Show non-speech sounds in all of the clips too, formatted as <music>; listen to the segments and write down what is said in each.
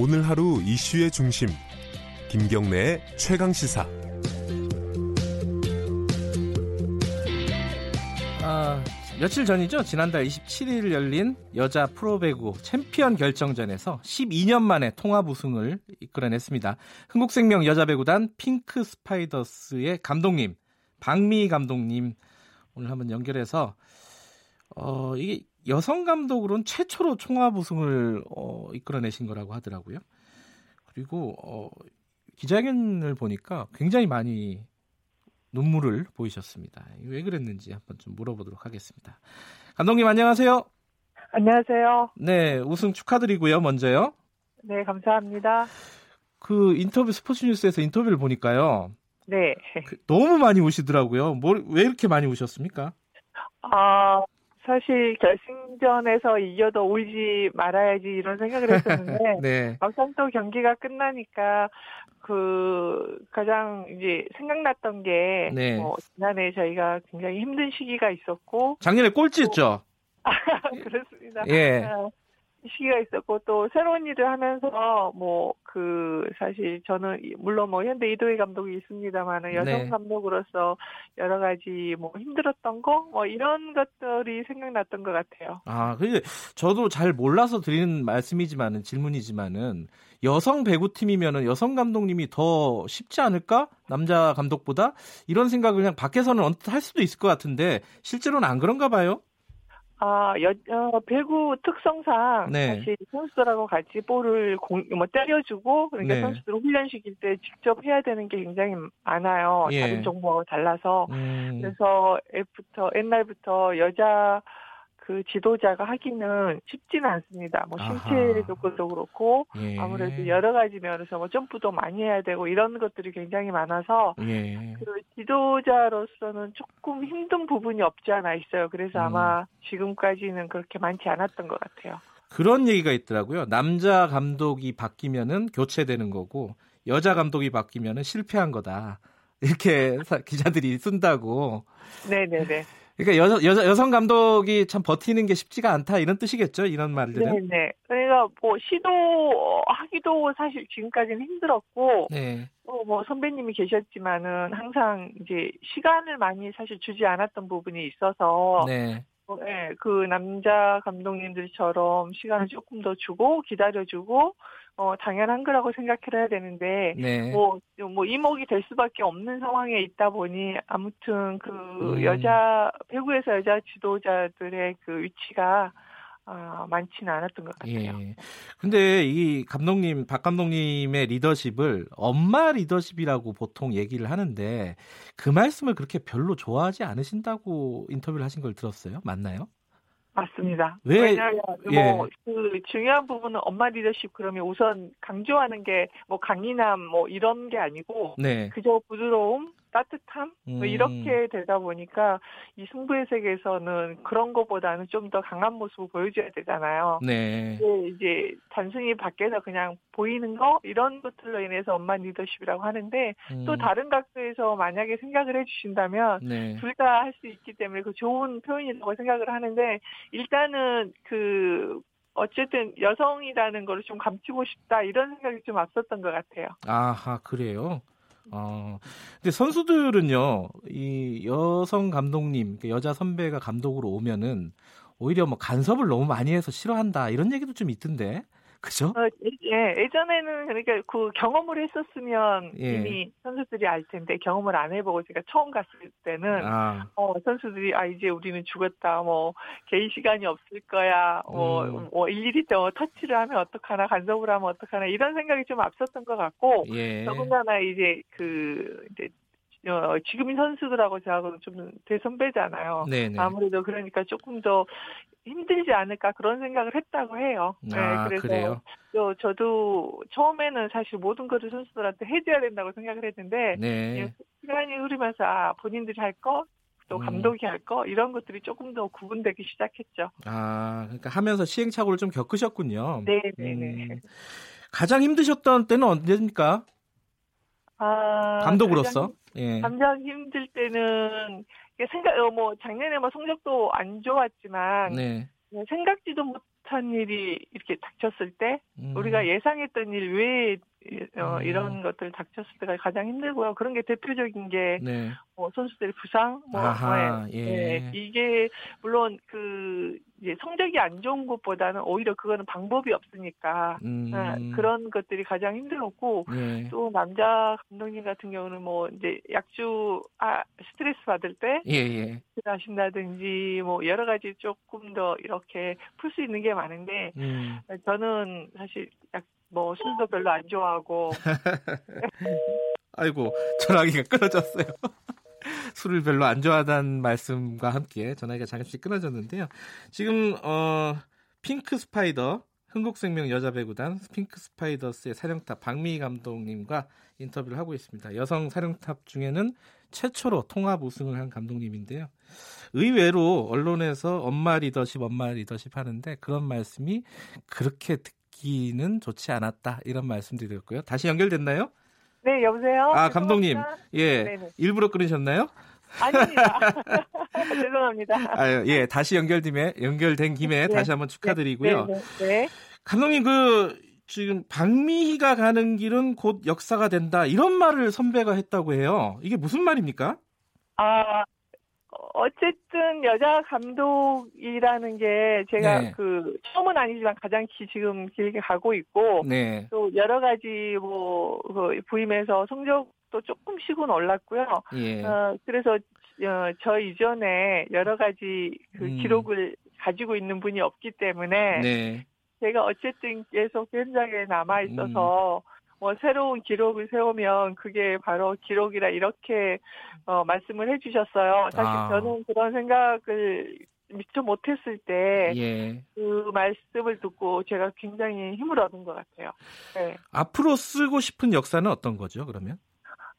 오늘 하루 이슈의 중심 김경래의 최강 시사. 아, 며칠 전이죠. 지난달 27일 열린 여자 프로배구 챔피언 결정전에서 12년 만에 통합 우승을 이끌어냈습니다. 흥국생명 여자배구단 핑크 스파이더스의 감독님 박미희 감독님 오늘 한번 연결해서 어, 이게 여성 감독으로는 최초로 총합 우승을 어, 이끌어내신 거라고 하더라고요. 그리고 어, 기자회견을 보니까 굉장히 많이 눈물을 보이셨습니다. 왜 그랬는지 한번 좀 물어보도록 하겠습니다. 감독님 안녕하세요. 안녕하세요. 네, 우승 축하드리고요. 먼저요. 네, 감사합니다. 그 인터뷰 스포츠 뉴스에서 인터뷰를 보니까요. 네. 그 너무 많이 우시더라고요. 뭘, 왜 이렇게 많이 우셨습니까? 아, 사실 결승전에서 이겨도 울지 말아야지 이런 생각을 했었는데 <laughs> 네. 막상 또 경기가 끝나니까 그 가장 이제 생각났던 게 네. 뭐 지난해 저희가 굉장히 힘든 시기가 있었고 작년에 꼴찌였죠. <laughs> 그렇습니다. 예. 어, 시기가 있었고 또 새로운 일을 하면서 뭐 그 사실 저는 이- 물론 뭐 현대 이도희 감독이 있습니다만은 여성 네. 감독으로서 여러 가지 뭐 힘들었던 거 뭐 이런 것들이 생각났던 것 같아요. 아, 근데 저도 잘 몰라서 드리는 말씀이지만은 질문이지만은 여성 배구팀이면은 여성 감독님이 더 쉽지 않을까? 남자 감독보다 이런 생각을 그냥 밖에서는 언뜻 할 수도 있을 것 같은데 실제로는 안 그런가 봐요. 아, 여, 어, 배구 특성상 네. 사실 선수들하고 같이 볼을 공, 뭐 때려주고 그러니까 네. 선수들 훈련 시킬 때 직접 해야 되는 게 굉장히 많아요. 예. 다른 종목하고 달라서. 음, 그래서 애부터 옛날부터 여자 그 지도자가 하기는 쉽지는 않습니다. 뭐. 신체 조건도 그렇고 예. 아무래도 여러 가지 면에서 뭐 점프도 많이 해야 되고 이런 것들이 굉장히 많아서 예. 그 지도자로서는 조금 힘든 부분이 없지 않아 있어요. 그래서 음. 아마 지금까지는 그렇게 많지 않았던 것 같아요. 그런 얘기가 있더라고요. 남자 감독이 바뀌면은 교체되는 거고 여자 감독이 바뀌면은 실패한 거다. 이렇게 사- 기자들이 쓴다고. 네네네. 그러니까 여, 여자, 여성 감독이 참 버티는 게 쉽지가 않다 이런 뜻이겠죠. 이런 말들은. 네네. 그러니까 뭐 시도하기도 사실 지금까지는 힘들었고 네. 또뭐 선배님이 계셨지만은 항상 이제 시간을 많이 사실 주지 않았던 부분이 있어서 네. 어, 예, 그 남자 감독님들처럼 시간을 조금 더 주고 기다려주고 어 당연한 거라고 생각을 해야 되는데 네. 뭐, 뭐, 이목이 될 수밖에 없는 상황에 있다 보니, 아무튼 그 음. 여자, 배구에서 여자 지도자들의 그 위치가, 아, 많지는 않았던 것 같아요. 예. 근데 이 감독님, 박 감독님의 리더십을 엄마 리더십이라고 보통 얘기를 하는데 그 말씀을 그렇게 별로 좋아하지 않으신다고 인터뷰를 하신 걸 들었어요. 맞나요? 맞습니다. 왜- 왜냐하면 예. 뭐, 그 중요한 부분은 엄마 리더십 그러면 우선 강조하는 게 뭐 강인함 뭐 이런 게 아니고, 네. 그저 부드러움, 따뜻함 뭐 음. 이렇게 되다 보니까 이 승부의 세계에서는 그런 것보다는 좀 더 강한 모습을 보여줘야 되잖아요. 네. 이제 단순히 밖에서 그냥 보이는 거 이런 것들로 인해서 엄마 리더십이라고 하는데 또 음. 다른 각도에서 만약에 생각을 해주신다면 네. 둘다 할 수 있기 때문에 그 좋은 표현이라고 생각을 하는데 일단은 그 어쨌든 여성이라는 거를 좀 감추고 싶다 이런 생각이 좀 앞섰던 것 같아요. 아하, 그래요? 어. 근데 선수들은요, 이 여성 감독님, 그 여자 선배가 감독으로 오면은 오히려 뭐 간섭을 너무 많이 해서 싫어한다 이런 얘기도 좀 있던데. 그죠? 어, 예, 예전에는 그러니까 그 경험을 했었으면 예. 이미 선수들이 알 텐데 경험을 안 해보고 제가 처음 갔을 때는 아, 어, 선수들이, 아, 이제 우리는 죽었다, 뭐, 개인 시간이 없을 거야, 뭐, 음. 뭐 일일이 또 터치를 하면 어떡하나, 간섭을 하면 어떡하나, 이런 생각이 좀 앞섰던 것 같고, 예. 더군다나 이제 그, 이제, 어, 지금의 선수들하고 저하고는 좀 대선배잖아요. 네네. 아무래도 그러니까 조금 더 힘들지 않을까 그런 생각을 했다고 해요. 아, 네, 그래서 그래요? 저, 저도 처음에는 사실 모든 것을 선수들한테 해줘야 된다고 생각을 했는데, 네. 예, 시간이 흐르면서 아, 본인들이 할 거, 또 음. 감독이 할 거, 이런 것들이 조금 더 구분되기 시작했죠. 아, 그러니까 하면서 시행착오를 좀 겪으셨군요. 네 네 네. 음, 가장 힘드셨던 때는 언제입니까? 아, 감독으로서. 예. 가장 힘들 때는, 생각, 어, 뭐, 작년에 뭐 성적도 안 좋았지만, 네. 뭐 생각지도 못한 일이 이렇게 닥쳤을 때 음. 우리가 예상했던 일 외에 어, 음. 이런 것들 닥쳤을 때가 가장 힘들고요. 그런 게 대표적인 게 네. 뭐 선수들의 부상, 뭐 아하, 네, 예. 네, 이게 물론 그 이제 성적이 안 좋은 것보다는 오히려 그거는 방법이 없으니까 음. 네, 그런 것들이 가장 힘들었고 예. 또 남자 감독님 같은 경우는 뭐 이제 약주 아 스트레스 받을 때 예, 예. 하신다든지 뭐 여러 가지 조금 더 이렇게 풀 수 있는 게 많은데 음. 저는 사실 약 뭐 술도 별로 안 좋아하고 <laughs> 아이고, 전화기가 끊어졌어요. <laughs> 술을 별로 안 좋아하다는 말씀과 함께 전화기가 잠시 끊어졌는데요. 지금 어 핑크 스파이더 흥국생명 여자 배구단 핑크 스파이더스의 사령탑 박미희 감독님과 인터뷰를 하고 있습니다. 여성 사령탑 중에는 최초로 통합 우승을 한 감독님인데요. 의외로 언론에서 엄마 리더십, 엄마 리더십 하는데 그런 말씀이 그렇게 듣기는 좋지 않았다 이런 말씀드렸고요. 다시 연결됐나요? 네 여보세요. 아 감독님, 죄송합니다. 예 네네. 일부러 끊으셨나요? 아닙니다. <laughs> <laughs> 죄송합니다. 아, 예 다시 연결됨에 연결된 김에 네. 다시 한번 축하드리고요. 네, 네, 네. 감독님 그 지금 박미희가 가는 길은 곧 역사가 된다 이런 말을 선배가 했다고 해요. 이게 무슨 말입니까? 아 어쨌든 여자 감독이라는 게 제가 네. 그 처음은 아니지만 가장 기, 지금 길게 가고 있고 네, 또 여러 가지 뭐 그 부임해서 성적도 조금씩은 올랐고요. 예, 어, 그래서 어, 저 이전에 여러 가지 그 음. 기록을 가지고 있는 분이 없기 때문에 네, 제가 어쨌든 계속 현장에 남아 있어서 음. 뭐 새로운 기록을 세우면 그게 바로 기록이라 이렇게 어, 말씀을 해주셨어요. 사실 아. 저는 그런 생각을 미처 못했을 때그 예. 말씀을 듣고 제가 굉장히 힘을 얻은 것 같아요. 네. 앞으로 쓰고 싶은 역사는 어떤 거죠? 그러면?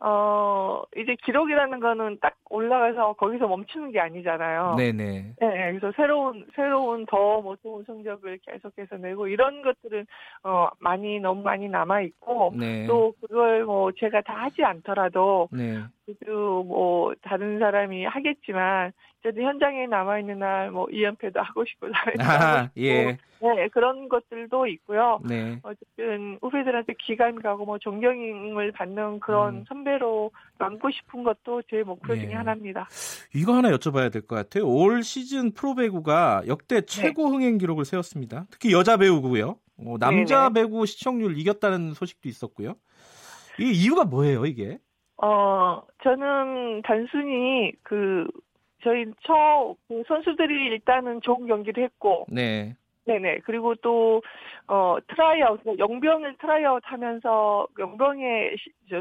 어, 이제 기록이라는 거는 딱 올라가서 거기서 멈추는 게 아니잖아요. 네, 네, 네, 네. 그래서 새로운, 새로운 더 뭐 좋은 성적을 계속해서 내고 이런 것들은, 어, 많이, 너무 많이 남아있고, 네, 또 그걸 뭐 제가 다 하지 않더라도, 네, 그래도 뭐 다른 사람이 하겠지만, 저도 현장에 남아 있는 날 뭐 이연패도 하고 싶고, <laughs> 잘했다 아, 예, 네, 그런 것들도 있고요. 네, 어쨌든 후배들한테 기감 가고 뭐 존경을 받는 그런 음. 선배로 남고 싶은 것도 제 목표 예. 중에 하나입니다. 이거 하나 여쭤봐야 될 것 같아요. 올 시즌 프로배구가 역대 최고 흥행 기록을 세웠습니다. 특히 여자 배구고요. 어, 남자 배구 시청률 이겼다는 소식도 있었고요. 이 이유가 뭐예요, 이게? 어, 저는 단순히 그 저희 처그 선수들이 일단은 좋은 경기를 했고, 네, 네네. 그리고 또, 어, 트라이아웃, 용병을 트라이아웃 하면서 용병의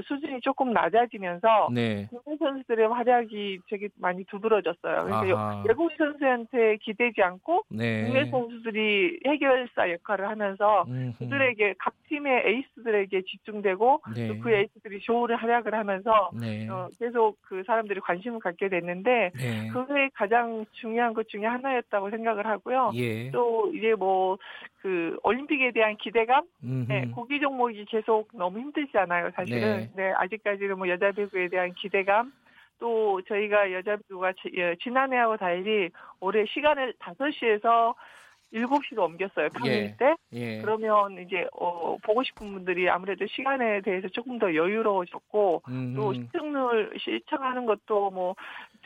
수준이 조금 낮아지면서 네, 국내 선수들의 활약이 되게 많이 두드러졌어요. 그래서. 외국 선수한테 기대지 않고 네. 국내 선수들이 해결사 역할을 하면서 음흠. 그들에게 각 팀의 에이스들에게 집중되고 네. 또그 에이스들이 좋은 활약을 하면서 네. 어, 계속 그 사람들이 관심을 갖게 됐는데 네. 그게 가장 중요한 것 중에 하나였다고 생각을 하고요. 예. 또 이제 뭐 그 올림픽에 대한 기대감, 음흠. 네, 고기 종목이 계속 너무 힘들잖아요, 사실은. 네, 아직까지는 뭐 여자 배구에 대한 기대감, 또 저희가 여자 배구가 지- 예, 지난해하고 달리 올해 시간을 5시에서 7시로 옮겼어요, 평일 예. 때. 예. 그러면 이제 어, 보고 싶은 분들이 아무래도 시간에 대해서 조금 더 여유로워졌고 또 음흠. 시청률 시청하는 것도 뭐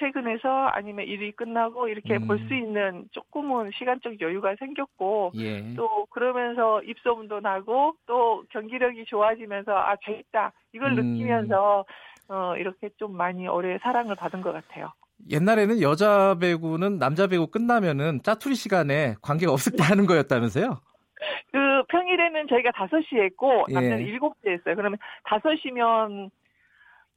퇴근해서 아니면 일이 끝나고 이렇게 음. 볼수 있는 조금은 시간적 여유가 생겼고 예. 또 그러면서 입소문도 나고 또 경기력이 좋아지면서 아 재밌다 이걸 음. 느끼면서 어 이렇게 좀 많이 올해 사랑을 받은 것 같아요. 옛날에는 여자 배구는 남자 배구 끝나면은 짜투리 시간에 관계가 없을 때 하는 거였다면서요? 그 평일에는 저희가 5시에 했고 예. 남자는 7시에 했어요. 그러면 5시면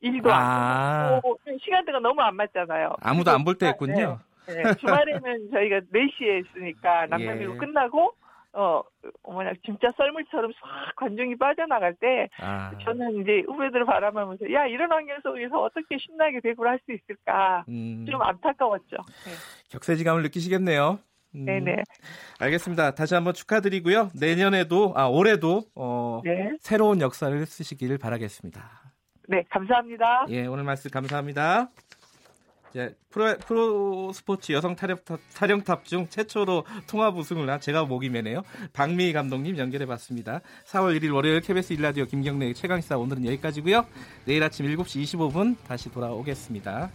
일도 아. 안 하고 시간대가 너무 안 맞잖아요. 아무도 안 볼때 했군요. 네, 네. 주말에는 <laughs> 저희가 4시에 했으니까 남자 예. 끝나고 어 어머나 진짜 썰물처럼 싹 관중이 빠져나갈 때 아. 저는 이제 후배들을 바라보면서 야 이런 환경 속에서 어떻게 신나게 배구를 할 수 있을까 음, 좀 안타까웠죠. 격세지감을 느끼시겠네요. 음, 네, 네, 알겠습니다. 다시 한번 축하드리고요. 내년에도 아 올해도 어, 네, 새로운 역사를 쓰시기를 바라겠습니다. 네, 감사합니다. 예, 오늘 말씀 감사합니다. 예, 프로, 프로 스포츠 여성 사령탑, 사령탑 중 최초로 통합 우승을 한 제가 목이 메네요. 박미희 감독님 연결해 봤습니다. 4월 1일 월요일 KBS 일라디오 김경래 최강시사 오늘은 여기까지고요. 내일 아침 7시 25분 다시 돌아오겠습니다.